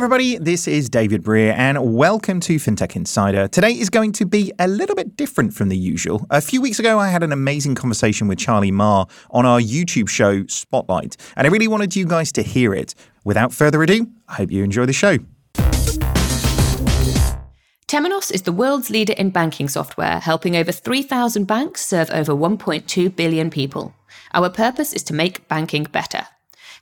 everybody, this is David Brear, and welcome to FinTech Insider. Today is going to be a little bit different from the usual. A few weeks ago, I had an amazing conversation with Charley Ma on our YouTube show Spotlight, and I really wanted you guys to hear it. Without further ado, I hope you enjoy the show. Temenos is the world's leader in banking software, helping over 3,000 banks serve over 1.2 billion people. Our purpose is to make banking better.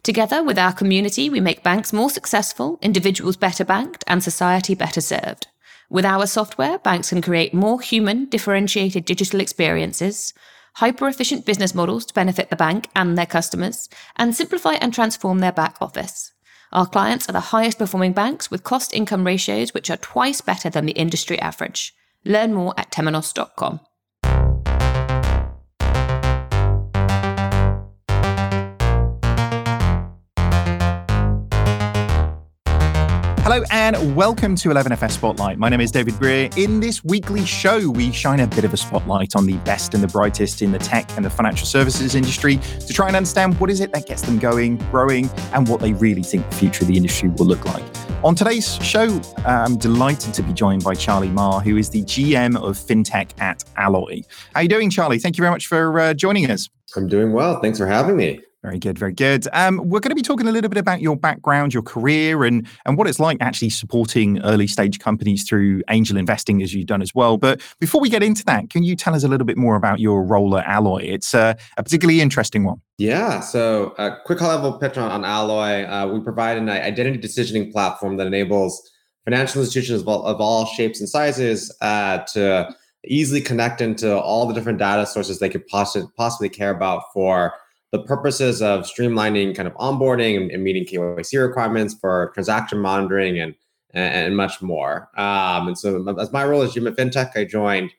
Together with our community, we make banks more successful, individuals better banked, and society better served. With our software, banks can create more human, differentiated digital experiences, hyper efficient business models to benefit the bank and their customers, and simplify and transform their back office. Our clients are the highest performing banks with cost income ratios which are twice better than the industry average. Learn more at temenos.com. Hello and welcome to 11FS Spotlight. My name is David Brear. In this weekly show, we shine a bit of a spotlight on the best and the brightest in the tech and the financial services industry to try and understand what is it that gets them going, growing, and what they really think the future of the industry will look like. On today's show, I'm delighted to be joined by Charley Ma, who is the GM of FinTech at Alloy. How are you doing, Charley? Thank you very much for uh, joining us. I'm doing well. Thanks for having me. Very good, very good. Um, we're going to be talking a little bit about your background, your career, and and what it's like actually supporting early stage companies through angel investing, as you've done as well. But before we get into that, can you tell us a little bit more about your role at Alloy? It's uh, a particularly interesting one. Yeah. So, a quick high level pitch on, on Alloy. Uh, we provide an identity decisioning platform that enables financial institutions of all, of all shapes and sizes uh, to easily connect into all the different data sources they could possibly care about for the purposes of streamlining kind of onboarding and, and meeting KYC requirements for transaction monitoring and and, much more. Um, and so, as my role as GM at FinTech, I joined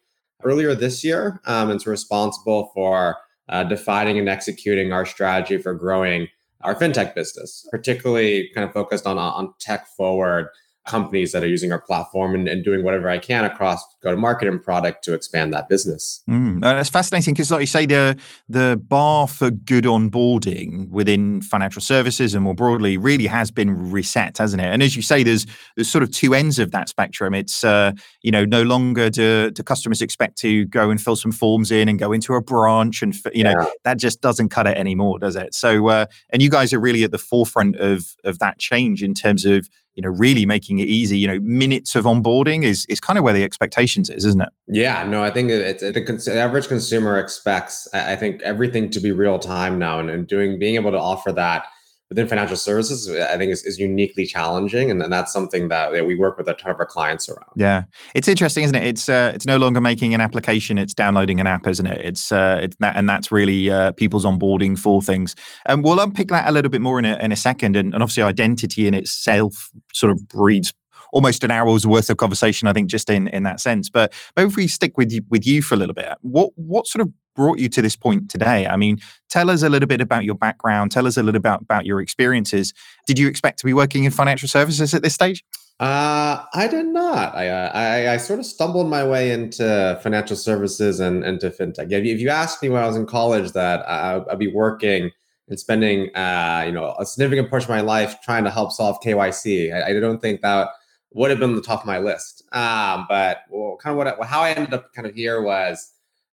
earlier this year um, and so responsible for uh, defining and executing our strategy for growing our FinTech business, particularly kind of focused on on tech forward companies that are using our platform and, and doing whatever I can across go to market and product to expand that business. Mm, that's fascinating because, like you say, the the bar for good onboarding within financial services and more broadly really has been reset, hasn't it? And as you say, there's there's sort of two ends of that spectrum. It's uh, you know no longer do, do customers expect to go and fill some forms in and go into a branch and you know yeah. that just doesn't cut it anymore, does it? So uh, and you guys are really at the forefront of of that change in terms of you know really making it easy you know minutes of onboarding is is kind of where the expectations is isn't it yeah no i think it's the, the average consumer expects i think everything to be real time now and, and doing being able to offer that within financial services, I think is, is uniquely challenging, and, and that's something that, that we work with a ton of our clients around. Yeah, it's interesting, isn't it? It's uh, it's no longer making an application; it's downloading an app, isn't it? It's uh, it's that, and that's really uh, people's onboarding for things. And we'll unpick that a little bit more in a in a second. And, and obviously, identity in itself sort of breeds almost an hour's worth of conversation, I think, just in in that sense. But maybe if we stick with you, with you for a little bit, what what sort of brought you to this point today? I mean, tell us a little bit about your background. Tell us a little about, about your experiences. Did you expect to be working in financial services at this stage? Uh, I did not. I, uh, I, I sort of stumbled my way into financial services and into fintech. If you, if you asked me when I was in college that I, I'd be working and spending, uh, you know, a significant portion of my life trying to help solve KYC, I, I don't think that would have been the top of my list. Um, but well, kind of what how I ended up kind of here was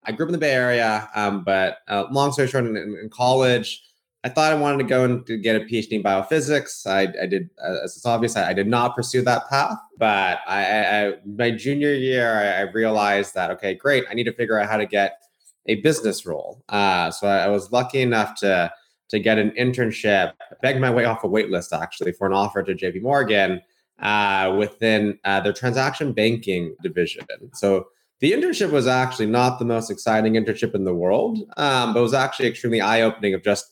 I grew up in the Bay Area, um, but uh, long story short, in, in, college, I thought I wanted to go and get a PhD in biophysics. I, I did, uh, as it's obvious, I, I, did not pursue that path. But I, I my junior year, I, realized that okay, great, I need to figure out how to get a business role. Uh, so I, was lucky enough to to get an internship, begged my way off a wait list actually for an offer to JP Morgan uh, within uh, their transaction banking division. So the internship was actually not the most exciting internship in the world, um, but it was actually extremely eye opening of just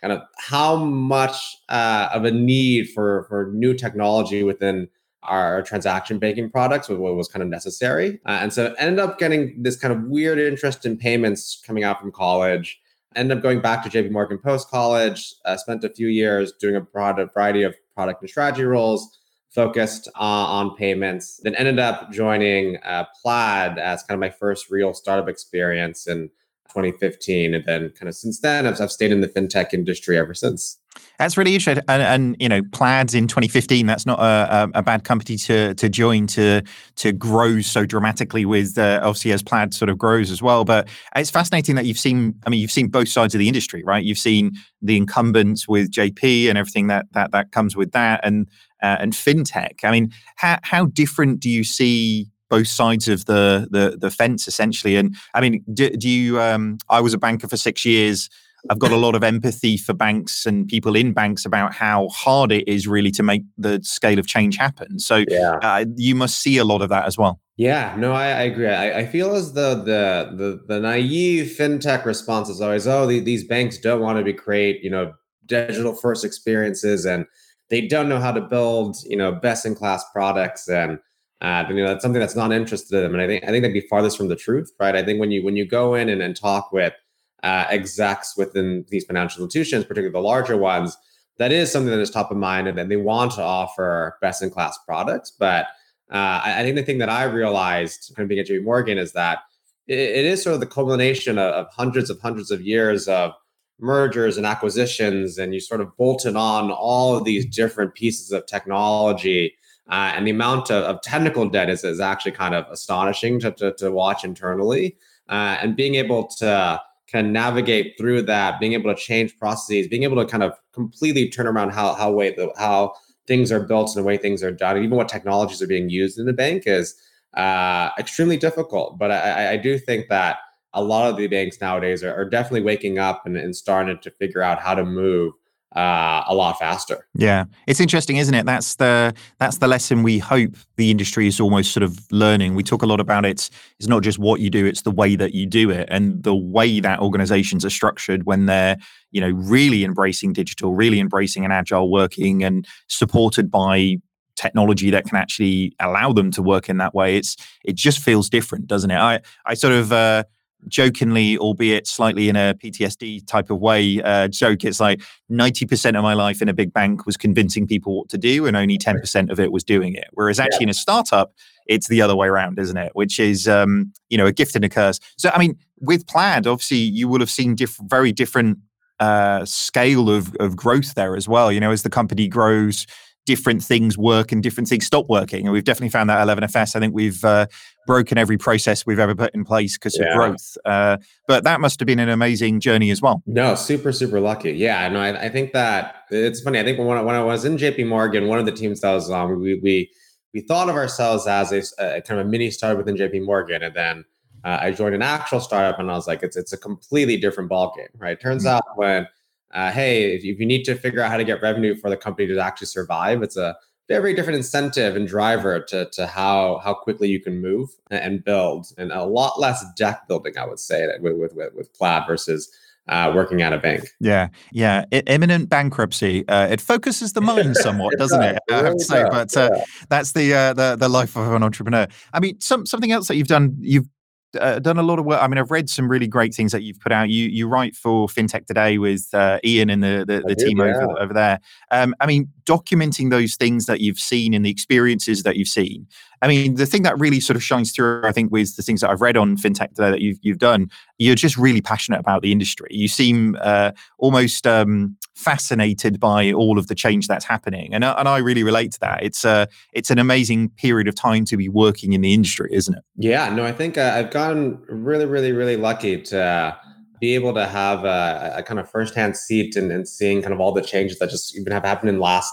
kind of how much uh, of a need for for new technology within our transaction banking products was was kind of necessary. Uh, and so ended up getting this kind of weird interest in payments coming out from college. Ended up going back to JP Morgan post college, uh, spent a few years doing a broad variety of product and strategy roles focused uh, on payments. Then ended up joining uh, Plaid as kind of my first real startup experience in 2015. And then kind of since then, I've, I've stayed in the fintech industry ever since. That's really interesting. And, and, you know, Plaid in 2015, that's not a, a, a, bad company to to join to to grow so dramatically with uh, obviously as Plaid sort of grows as well. But it's fascinating that you've seen, I mean, you've seen both sides of the industry, right? You've seen the incumbents with JP and everything that that that comes with that and uh, and fintech. I mean, how how different do you see both sides of the the the fence essentially? And I mean, do, do you um I was a banker for 6 years I've got a lot of empathy for banks and people in banks about how hard it is really to make the scale of change happen. So yeah. uh, you must see a lot of that as well. Yeah, no, I, I agree. I, I, feel as though the, the the naive fintech response is always, oh, the, these banks don't want to be create, you know, digital first experiences, and they don't know how to build, you know, best in class products, and uh, you know that's something that's not interested in them. And I think I think that'd be farthest from the truth, right? I think when you when you go in and, and talk with uh, execs within these financial institutions, particularly the larger ones, that is something that is top of mind and they want to offer best in class products. But uh, I, I, think the thing that I realized kind of being at JP Morgan is that it, it is sort of the culmination of, of, hundreds of hundreds of years of mergers and acquisitions, and you sort of bolted on all of these different pieces of technology. Uh, and the amount of, of technical debt is, is actually kind of astonishing to, to, to watch internally. Uh, and being able to kind of navigate through that, being able to change processes, being able to kind of completely turn around how how way the, how things are built and the way things are done, and even what technologies are being used in the bank is uh, extremely difficult. But I, I, do think that a lot of the banks nowadays are, are definitely waking up and, and starting to figure out how to move uh, a lot faster. Yeah, it's interesting, isn't it? That's the that's the lesson we hope the industry is almost sort of learning. We talk a lot about it. It's not just what you do; it's the way that you do it, and the way that organizations are structured when they're you know really embracing digital, really embracing an agile working, and supported by technology that can actually allow them to work in that way. It's it just feels different, doesn't it? I I sort of. Uh, jokingly, albeit slightly in a PTSD type of way, uh, joke. It's like 90% of my life in a big bank was convincing people what to do, and only 10% of it was doing it. Whereas actually yeah. in a startup, it's the other way around, isn't it? Which is, um, you know, a gift and a curse. So, I mean, with Plaid, obviously, you will have seen diff- very different uh, scale of, of growth there as well. You know, as the company grows, different things work and different things stop working. And we've definitely found that at 11FS. I think we've uh, broken every process we've ever put in place because yeah. of growth. Uh, but that must have been an amazing journey as well. No, super, super lucky. Yeah, no, I, I think that it's funny. I think when I, when I was in JP Morgan, one of the teams that I was on, we, we, we thought of ourselves as a, a kind of a mini startup within JP Morgan. And then uh, I joined an actual startup and I was like, it's, it's a completely different ballgame, right? Turns mm-hmm. out when uh, hey, if you, if you need to figure out how to get revenue for the company to actually survive, it's a very different incentive and driver to, to how how quickly you can move and build, and a lot less deck building, I would say, with with with, with Plaid versus uh, working at a bank. Yeah, yeah. Imminent bankruptcy. Uh, it focuses the mind somewhat, doesn't it? I have to say, but uh, yeah. that's the, uh, the the life of an entrepreneur. I mean, some something else that you've done. You've uh, done a lot of work. I mean, I've read some really great things that you've put out. You you write for FinTech Today with uh, Ian and the the, the team yeah. over over there. Um, I mean, documenting those things that you've seen and the experiences that you've seen. I mean, the thing that really sort of shines through, I think, with the things that I've read on FinTech Today that you've you've done, you're just really passionate about the industry. You seem uh, almost um, fascinated by all of the change that's happening, and and I really relate to that. It's a uh, it's an amazing period of time to be working in the industry, isn't it? Yeah, no, I think uh, I've gotten really, really, really lucky to. Uh, be able to have a, a kind of firsthand seat and, and, seeing kind of all the changes that just even have happened in the last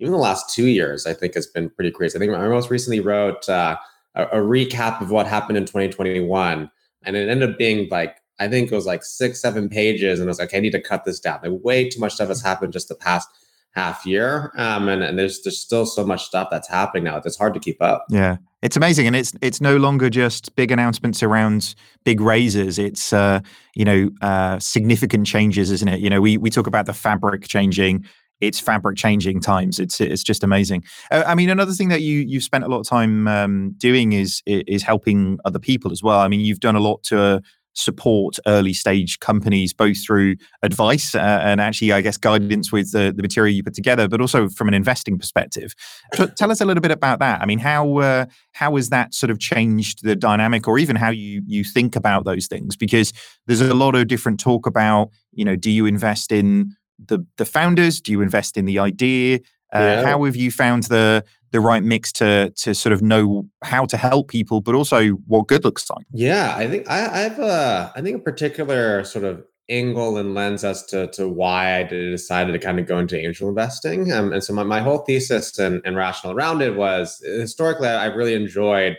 even the last two years, I think has been pretty crazy. I think I most recently wrote uh, a, a, recap of what happened in 2021, and it ended up being like I think it was like six, seven pages, and I was like, I need to cut this down. Like way too much stuff has happened just the past half year, um, and and there's there's still so much stuff that's happening now. It's hard to keep up. Yeah, it's amazing, and it's it's no longer just big announcements around big raises. It's uh, you know uh, significant changes, isn't it? You know, we we talk about the fabric changing it's fabric changing times. It's it's just amazing. Uh, I mean, another thing that you you've spent a lot of time um, doing is is helping other people as well. I mean, you've done a lot to uh, support early stage companies, both through advice uh, and actually, I guess, guidance with the, the material you put together, but also from an investing perspective. So tell us a little bit about that. I mean, how uh, how has that sort of changed the dynamic, or even how you you think about those things? Because there's a lot of different talk about, you know, do you invest in the the founders? Do you invest in the idea? Uh, Yeah. How have you found the the right mix to to sort of know how to help people, but also what good looks like? Yeah, I think I, I have a I think a particular sort of angle and lens as to to why I decided to kind of go into angel investing. Um, and so my, my whole thesis and, and rationale around it was historically I- I've really enjoyed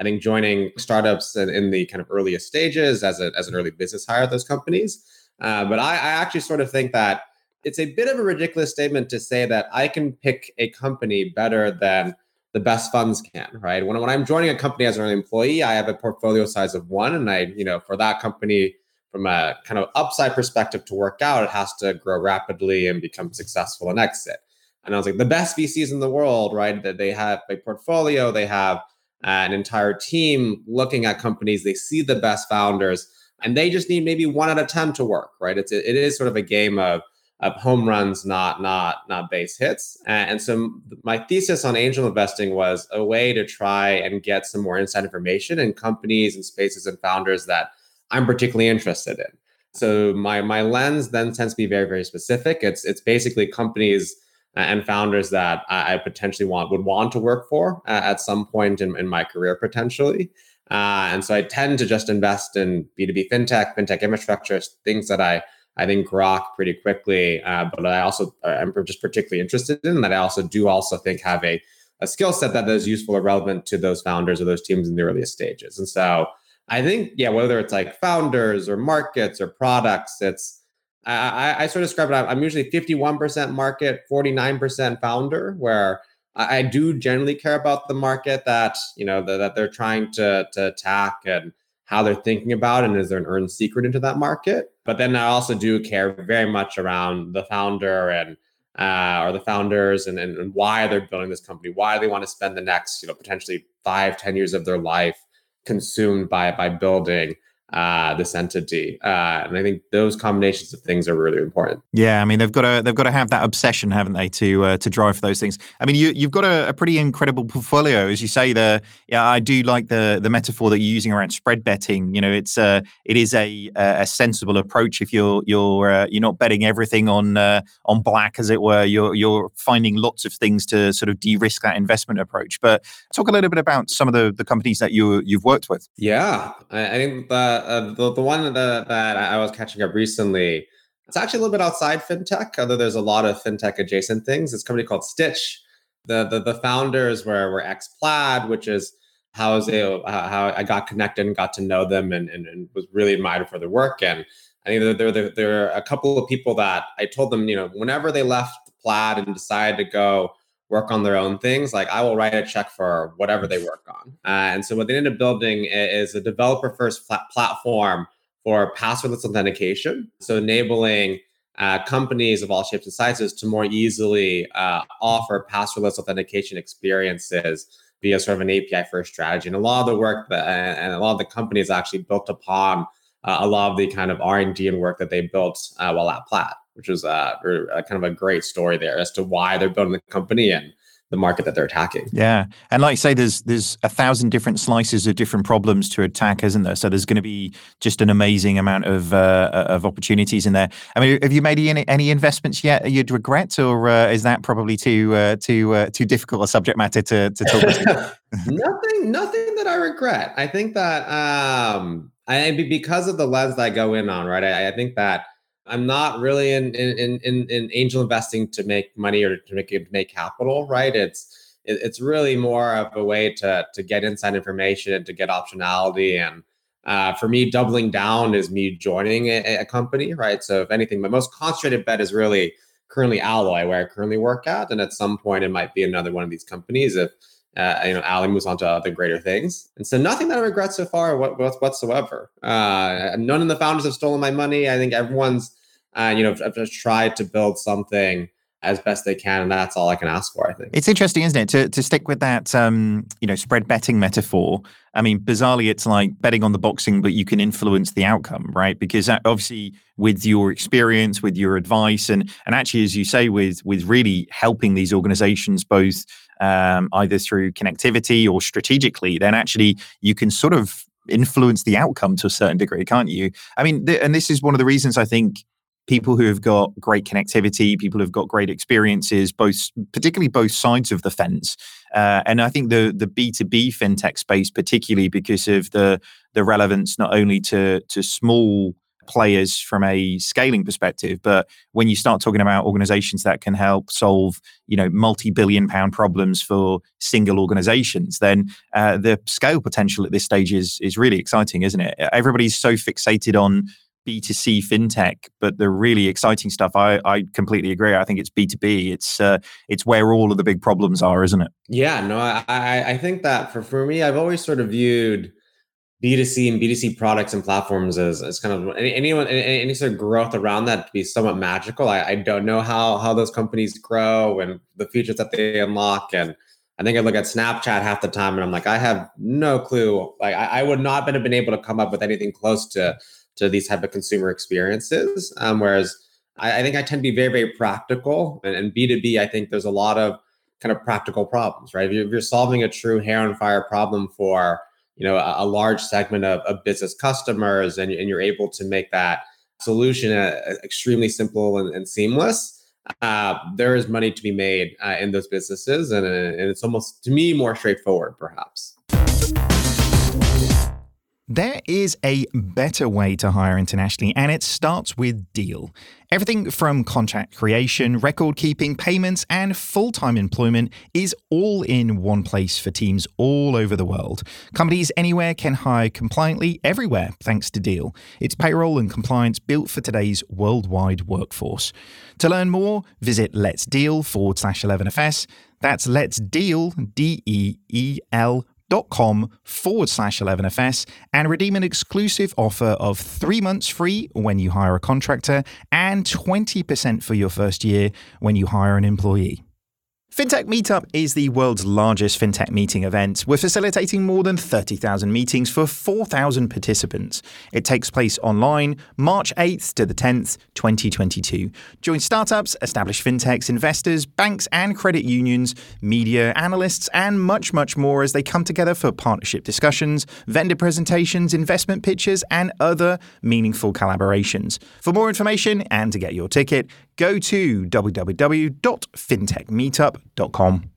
I think joining startups in, in the kind of earliest stages as a as an early business hire at those companies. Uh, but I, I actually sort of think that it's a bit of a ridiculous statement to say that I can pick a company better than the best funds can, right? When, when I'm joining a company as an employee, I have a portfolio size of one. And I, you know, for that company, from a kind of upside perspective to work out, it has to grow rapidly and become successful and exit. And I was like, the best VCs in the world, right? That they have a portfolio, they have an entire team looking at companies, they see the best founders, and they just need maybe one out of 10 to work, right? It's it is sort of a game of of home runs, not not not base hits. And, so my thesis on angel investing was a way to try and get some more inside information in companies and spaces and founders that I'm particularly interested in. So my my lens then tends to be very very specific. It's it's basically companies and founders that I, I potentially want would want to work for uh, at some point in, in my career potentially. Uh, and so I tend to just invest in B2B fintech, fintech infrastructure, things that I I think grok pretty quickly. Uh, but I also I'm just particularly interested in that. I also do also think have a a skill set that is useful or relevant to those founders or those teams in the earliest stages. And so I think yeah, whether it's like founders or markets or products, it's I, I I sort of describe it. I'm usually 51% market, 49% founder, where I, I do generally care about the market that you know the, that they're trying to to attack and how they're thinking about and is there an earned secret into that market? But then I also do care very much around the founder and uh, or the founders and, and, and why they're building this company, why they want to spend the next, you know, potentially five, ten years of their life consumed by by building uh, this entity. Uh, and I think those combinations of things are really important. Yeah, I mean they've got to they've got to have that obsession, haven't they, to uh, to drive for those things. I mean, you you've got a, a, pretty incredible portfolio, as you say. The yeah, I do like the the metaphor that you're using around spread betting. You know, it's uh, it is a a sensible approach if you're you're uh, you're not betting everything on uh, on black, as it were. You're you're finding lots of things to sort of de-risk that investment approach. But talk a little bit about some of the the companies that you you've worked with. Yeah, I, I think the uh, the, the one that, that I was catching up recently, it's actually a little bit outside fintech, although there's a lot of fintech adjacent things. It's a company called Stytch. The the, the founders were, were ex Plaid, which is how, was it, how I got connected and got to know them and, and, and was really admired for their work. And I think there, there, there are a couple of people that I told them, you know, whenever they left Plaid and decided to go work on their own things, like I will write a check for whatever they work on. Uh, and so what they ended up building is a developer first pl- platform for passwordless authentication. So enabling uh, companies of all shapes and sizes to more easily uh, offer passwordless authentication experiences via sort of an API first strategy. And a lot of the work that, and a lot of the companies actually built upon uh, a lot of the kind of R&D and work that they built uh, while at Plaid which was uh, kind of a great story there as to why they're building the company and the market that they're attacking. Yeah, and like you say, there's there's a thousand different slices of different problems to attack, isn't there? So there's going to be just an amazing amount of uh, of opportunities in there. I mean, have you made any, any investments yet you'd regret, or uh, is that probably too uh, too uh, too difficult a subject matter to to talk about? nothing, nothing that I regret. I think that um, I because of the lens that I go in on, right? I, I think that I'm not really in in in in angel investing to make money or to make to make capital, right? It's it's really more of a way to to get inside information and to get optionality. And uh, for me, doubling down is me joining a, a, company, right? So if anything, my most concentrated bet is really currently Alloy, where I currently work at, and at some point it might be another one of these companies if. Uh, you know, Alloy moves on to other greater things, and so nothing that I regret so far what, what, whatsoever. Uh, none of the founders have stolen my money. I think everyone's and you know I've just tried to build something as best they can, and that's all I can ask for. I think it's interesting, isn't it, to to stick with that um, you know spread betting metaphor. I mean, bizarrely, it's like betting on the boxing, but you can influence the outcome, right? Because obviously, with your experience, with your advice, and and actually, as you say, with with really helping these organizations both um, either through connectivity or strategically, then actually you can sort of influence the outcome to a certain degree, can't you? I mean, th- and this is one of the reasons I think people who have got great connectivity, people who've got great experiences, both particularly both sides of the fence. Uh, and I think the the B two B fintech space, particularly because of the the relevance not only to to small players from a scaling perspective but when you start talking about organizations that can help solve you know multi-billion pound problems for single organizations then uh, the scale potential at this stage is is really exciting isn't it everybody's so fixated on B2C fintech, but the really exciting stuff, I, I completely agree. I think it's B2B. It's uh, it's where all of the big problems are, isn't it? Yeah, no, I, I think that for, for me, I've always sort of viewed B2C and B2C products and platforms is, as kind of any, anyone any, any sort of growth around that to be somewhat magical. I, I don't know how how those companies grow and the features that they unlock. And I think I look at Snapchat half the time and I'm like, I have no clue. Like I, I would not have been able to come up with anything close to to these type of consumer experiences. Um, whereas I, I, think I tend to be very, very practical. And, and, B2B, I think there's a lot of kind of practical problems, right? If you're, if you're solving a true hair on fire problem for, you know, a, a large segment of, of, business customers and, and, you're able to make that solution uh, extremely simple and, and seamless, uh, there is money to be made uh, in those businesses. And, and it's almost, to me, more straightforward, perhaps. There is a better way to hire internationally, and it starts with Deel. Everything from contract creation, record keeping, payments, and full time employment is all in one place for teams all over the world. Companies anywhere can hire compliantly everywhere thanks to Deel. It's payroll and compliance built for today's worldwide workforce. To learn more, visit Let's Deel forward slash 11FS. That's Let's Deel, D E E L com forward slash 11FS and redeem an exclusive offer of three months free when you hire a contractor and 20% for your first year when you hire an employee. FinTech Meetup is the world's largest FinTech meeting event. We're facilitating more than 30,000 meetings for 4,000 participants. It takes place online March 8th to the 10th, 2022. Join startups, established FinTechs, investors, banks and credit unions, media, analysts, and much, much more as they come together for partnership discussions, vendor presentations, investment pitches, and other meaningful collaborations. For more information and to get your ticket, go to www.fintechmeetup.com.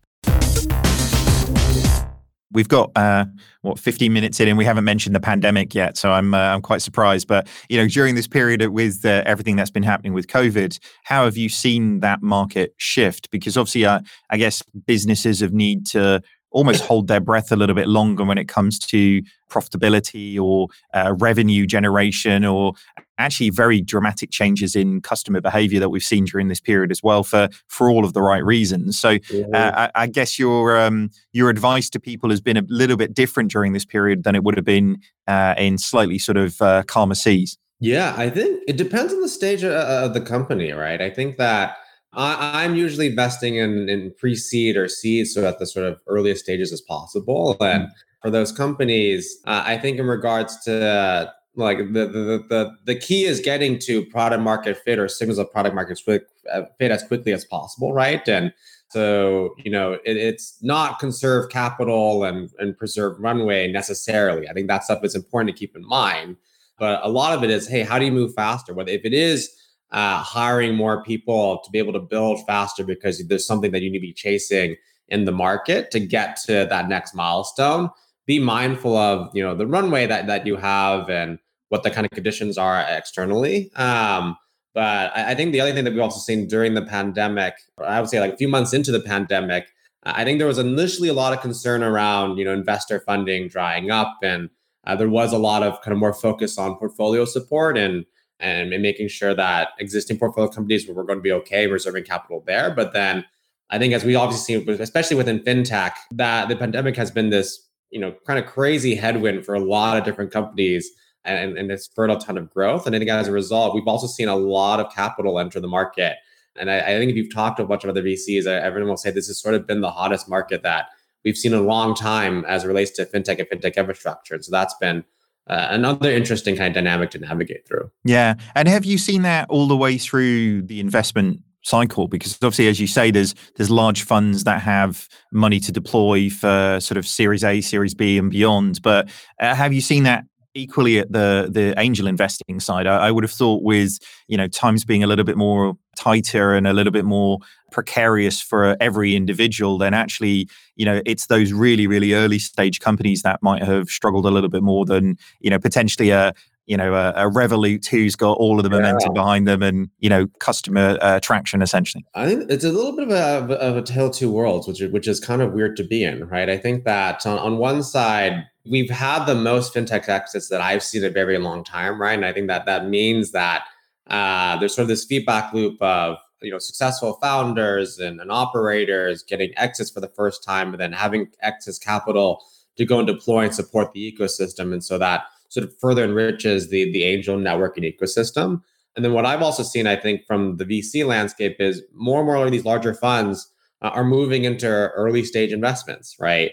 We've got uh, what 15 minutes in, and we haven't mentioned the pandemic yet. So I'm uh, I'm quite surprised. But you know, during this period with uh, everything that's been happening with COVID, how have you seen that market shift? Because obviously, uh, I guess businesses have need to almost hold their breath a little bit longer when it comes to profitability or uh, revenue generation or actually very dramatic changes in customer behavior that we've seen during this period as well for for all of the right reasons. So uh, I, I, guess your um, your advice to people has been a little bit different during this period than it would have been uh, in slightly sort of uh, calmer seas. Yeah i think it depends on the stage of, of the company right? I think that I, am usually investing in, in pre-seed or seed, so at the sort of earliest stages as possible. And mm-hmm. for those companies, uh, I think in regards to uh, like the, the the the key is getting to product market fit or signals of product market fit, uh, fit as quickly as possible, right? And so you know it, it's not conserve capital and and preserve runway necessarily. I think that stuff is important to keep in mind. But a lot of it is, hey, how do you move faster? Whether if it is uh, hiring more people to be able to build faster because there's something that you need to be chasing in the market to get to that next milestone. Be mindful of you know the runway that that you have and what the kind of conditions are externally. Um, but I, I think the other thing that we've also seen during the pandemic, I would say like a few months into the pandemic, I think there was initially a lot of concern around you know investor funding drying up, and uh, there was a lot of kind of more focus on portfolio support and and making sure that existing portfolio companies were going to be okay reserving capital there. But then I think as we obviously see, especially within fintech, that the pandemic has been this, you know, kind of crazy headwind for a lot of different companies and, and it's spurred a ton of growth. And I think as a result, we've also seen a lot of capital enter the market. And I, I think if you've talked to a bunch of other VCs, everyone will say this has sort of been the hottest market that we've seen in a long time as it relates to fintech and fintech infrastructure. And so that's been uh, another interesting kind of dynamic to navigate through. Yeah. And have you seen that all the way through the investment cycle because obviously as you say there's there's large funds that have money to deploy for sort of series A series B and beyond but uh, have you seen that equally at the the angel investing side I, I, would have thought with you know times being a little bit more tighter and a little bit more precarious for every individual then actually you know it's those really really early stage companies that might have struggled a little bit more than you know potentially a you know a, a Revolut who's got all of the momentum yeah. behind them and you know customer uh, traction essentially. I think it's a little bit of a, of a tale of two worlds, which which is kind of weird to be in, right? I think that on, on one side we've had the most fintech exits that I've seen in a very long time, right? And I think that that means that uh, there's sort of this feedback loop of you know successful founders and, and operators getting exits for the first time, and then having excess capital to go and deploy and support the ecosystem, and so that sort of further enriches the the angel networking ecosystem. And then what I've also seen, I think, from the VC landscape is more and more of these larger funds uh, are moving into early stage investments, right?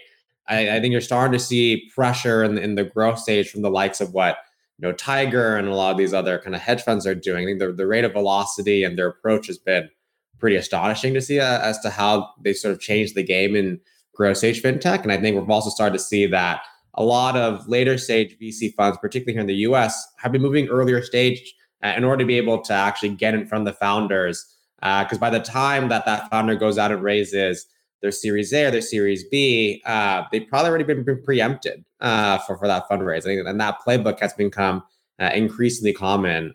I, I, think you're starting to see pressure in, in the growth stage from the likes of what you know Tiger and a lot of these other kind of hedge funds are doing. I think the, the rate of velocity and their approach has been pretty astonishing to see uh, as to how they sort of changed the game in growth stage fintech. And I think we've also started to see that a lot of later stage VC funds, particularly here in the US, have been moving earlier stage uh, in order to be able to actually get in front of the founders. Because uh, by the time that that founder goes out and raises their Series A or their Series B, uh, they've probably already been, been preempted uh, for, for that fundraising. And that playbook has become uh, increasingly common,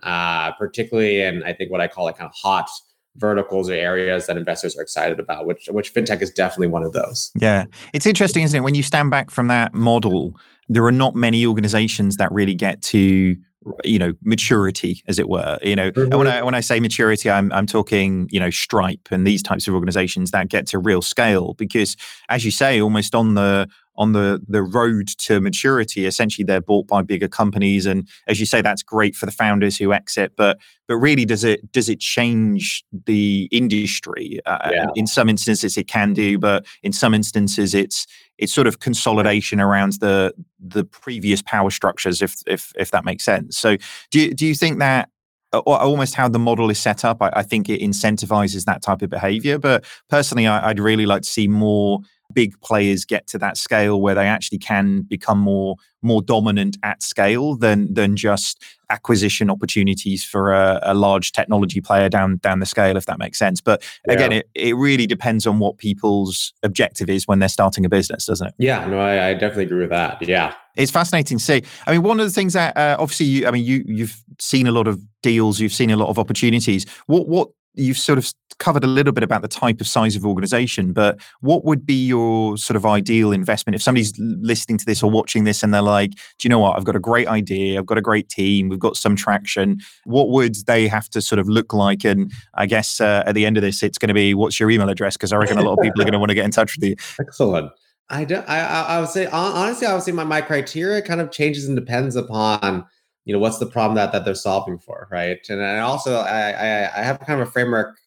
particularly in, I think, what I call like kind of hot verticals or areas that investors are excited about, which which fintech is definitely one of those. Yeah, it's interesting, isn't it? When you stand back from that model, there are not many organizations that really get to you know maturity as it were you know mm-hmm. when i when i say maturity i'm i'm talking you know stripe and these types of organizations that get to real scale because as you say almost on the on the the road to maturity. Essentially they're bought by bigger companies. And as you say that's great for the founders who exit but but really does it does it change the industry? Uh, yeah. in some instances it can do but in some instances it's it's sort of consolidation around the the previous power structures if if if that makes sense. So do you, do you think that or almost how the model is set up I, I think it incentivizes that type of behavior. But personally I, i'd really like to see more big players get to that scale where they actually can become more more dominant at scale than than just acquisition opportunities for a, a large technology player down down the scale if that makes sense. But yeah. again it, it really depends on what people's objective is when they're starting a business doesn't it? Yeah no i, I definitely agree with that. Yeah. It's fascinating to see. I mean one of the things that uh, obviously you i mean you you've seen a lot of deals you've seen a lot of opportunities. What what you've sort of covered a little bit about the type of size of organization, but what would be your sort of ideal investment if somebody's listening to this or watching this and they're like, do you know what? I've got a great idea. I've got a great team. We've got some traction. What would they have to sort of look like? And I guess uh, at the end of this, it's going to be what's your email address? Because I reckon a lot of people are going to want to get in touch with you. Excellent. I, do, I, I would say honestly, I would say my, my criteria kind of changes and depends upon you know what's the problem that that they're solving for right and I also I, I, have kind of a framework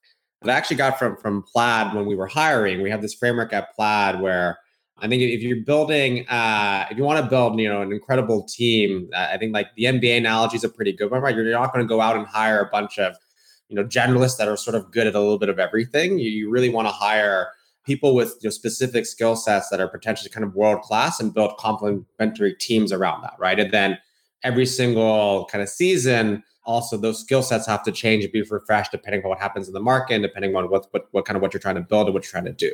that I actually got from from Plaid when we were hiring. We have this framework at Plaid where I think if you're building, uh, if you want to build, you know, an incredible team, I think like the NBA analogy is a pretty good one, right? You're not going to go out and hire a bunch of, you know, generalists that are sort of good at a little bit of everything. You, you really want to hire people with you know, specific skill sets that are potentially kind of world class and build complementary teams around that, right? And then every single kind of season, also those skill sets have to change and be refreshed depending on what happens in the market and depending on what, what what kind of what you're trying to build and what you're trying to do.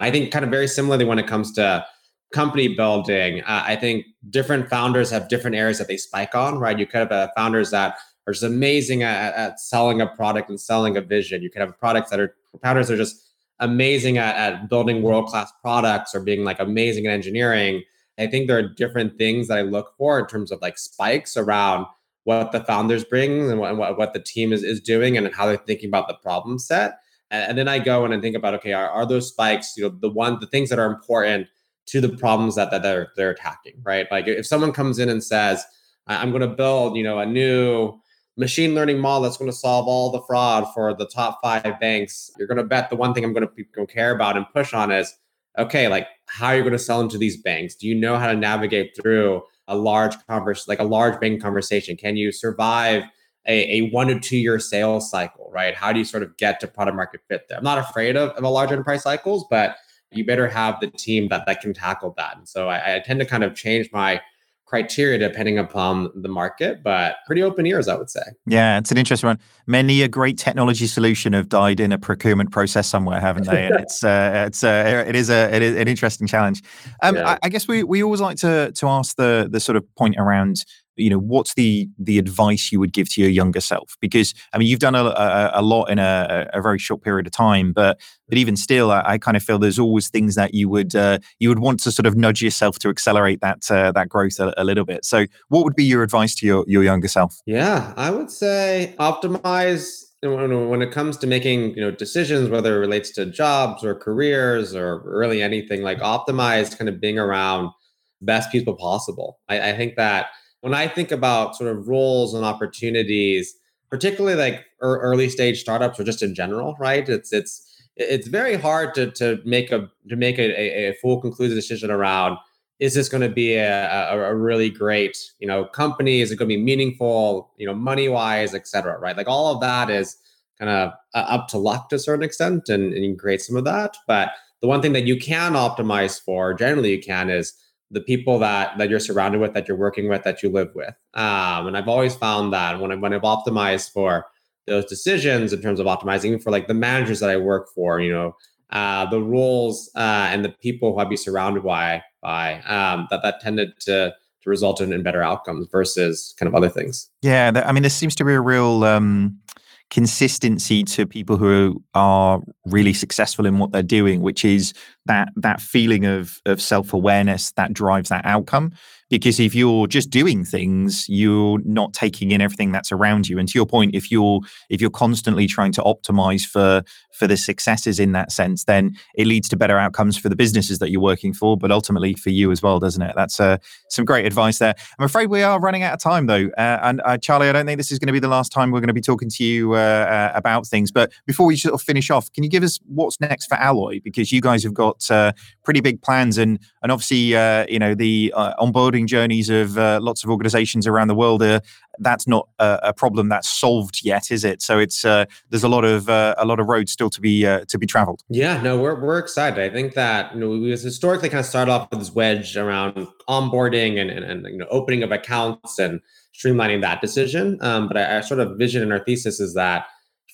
I think kind of very similarly when it comes to company building, uh, I think different founders have different areas that they spike on, right? You could have uh, founders that are just amazing at, at, selling a product and selling a vision. You could have products that are founders that are just amazing at, at building world class products or being like amazing at engineering. I think there are different things that I look for in terms of like spikes around what the founders bring and what, what the team is, is doing and how they're thinking about the problem set. And, and then I go in and think about, okay, are, are those spikes, you know, the one, the things that are important to the problems that, that they're, they're attacking, right? Like if someone comes in and says, I'm going to build, you know, a new machine learning model that's going to solve all the fraud for the top five banks, you're going to bet the one thing I'm going to care about and push on is, okay, like how are you going to sell into these banks? Do you know how to navigate through a large converse, like a large bank conversation? Can you survive a, a one to two year sales cycle, right? How do you sort of get to product market fit there? I'm not afraid of, of a large enterprise cycles, but you better have the team that that can tackle that. And so I, I tend to kind of change my criteria depending upon the market, but pretty open ears, I would say. Yeah, it's an interesting one. Many a great technology solution have died in a procurement process somewhere, haven't they? And it's uh, it's uh, it is a it is an interesting challenge. Um, yeah. I, I, guess we we always like to to ask the the sort of point around you know what's the the advice you would give to your younger self? Because i mean you've done a, a, a lot in a, a, very short period of time but but even still I, I kind of feel there's always things that you would uh, you would want to sort of nudge yourself to accelerate that uh, that growth a, a, little bit. So what would be your advice to your your younger self? Yeah i would say optimize when it comes to making you know decisions whether it relates to jobs or careers or really anything like optimize kind of being around best people possible. I, I think that when I think about sort of roles and opportunities, particularly like early stage startups or just in general, right? It's it's it's very hard to to make a to make a, a full conclusive decision around is this going to be a, a, a, really great you know company is it going to be meaningful you know money wise et cetera right like all of that is kind of uh, up to luck to a certain extent and, and you can create some of that but the one thing that you can optimize for generally you can is the people that that you're surrounded with, that you're working with, that you live with. Um, and I've always found that when I when I've optimized for those decisions in terms of optimizing for like the managers that I work for, you know, uh, the roles uh, and the people who I'd be surrounded by by um, that that tended to to result in, in better outcomes versus kind of other things. Yeah, I mean, there seems to be a real um, consistency to people who are really successful in what they're doing, which is that that feeling of of self awareness that drives that outcome. Because if you're just doing things you're not taking in everything that's around you. And to your point if you're if you're constantly trying to optimize for for the successes in that sense then it leads to better outcomes for the businesses that you're working for but ultimately for you as well doesn't it? That's uh, some great advice there. I'm afraid we are running out of time though. Uh, and uh, charley i don't think this is going to be the last time we're going to be talking to you uh, uh, about things. But before we sort of finish off can you give us what's next for alloy? Because you guys have got uh, pretty big plans and and obviously you know the onboarding journeys of uh, lots of organizations around the world uh, that's not a, a, problem that's solved yet is it? So it's uh, there's a lot of uh, a lot of roads still to be uh, to be traveled. Yeah no we're, we're excited. I think that you know we historically kind of started off with this wedge around onboarding and, and, and you know opening of accounts and streamlining that decision. Um, but I, sort of vision in our thesis is that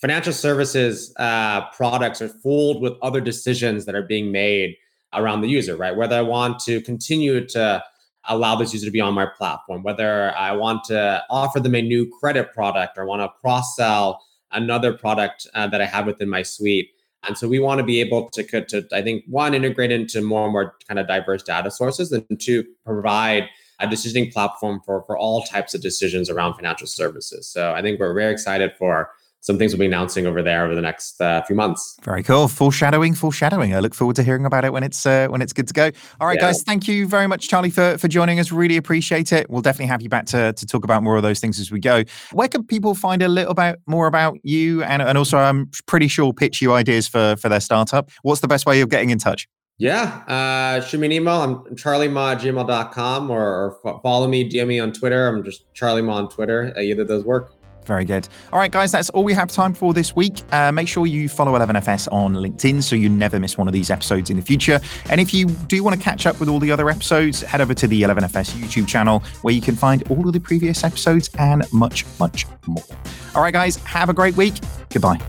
financial services uh, products are fooled with other decisions that are being made around the user right whether i want to continue to allow this user to be on my platform, whether I want to offer them a new credit product or want to cross sell another product uh, that I have within my suite. And so we want to be able to, to, I think, one, integrate into more and more kind of diverse data sources, and two, provide a decisioning platform for, for all types of decisions around financial services. So I think we're very excited for some things we'll be announcing over there over the next uh, few months. Very cool. Foreshadowing, foreshadowing. I look forward to hearing about it when it's uh, when it's good to go. All right, yeah. guys. Thank you very much, Charley, for for joining us. Really appreciate it. We'll definitely have you back to to talk about more of those things as we go. Where can people find a little bit more about you and and also I'm pretty sure pitch you ideas for for their startup. What's the best way of getting in touch? Yeah, uh, shoot me an email. I'm charliema gmail.com or, or follow me, DM me on Twitter. I'm just Charley Ma on Twitter. Uh, either of those work. Very good. All right, guys, that's all we have time for this week. Uh, make sure you follow 11FS on LinkedIn so you never miss one of these episodes in the future. And if you do want to catch up with all the other episodes, head over to the 11FS YouTube channel where you can find all of the previous episodes and much, much more. All right, guys, have a great week. Goodbye.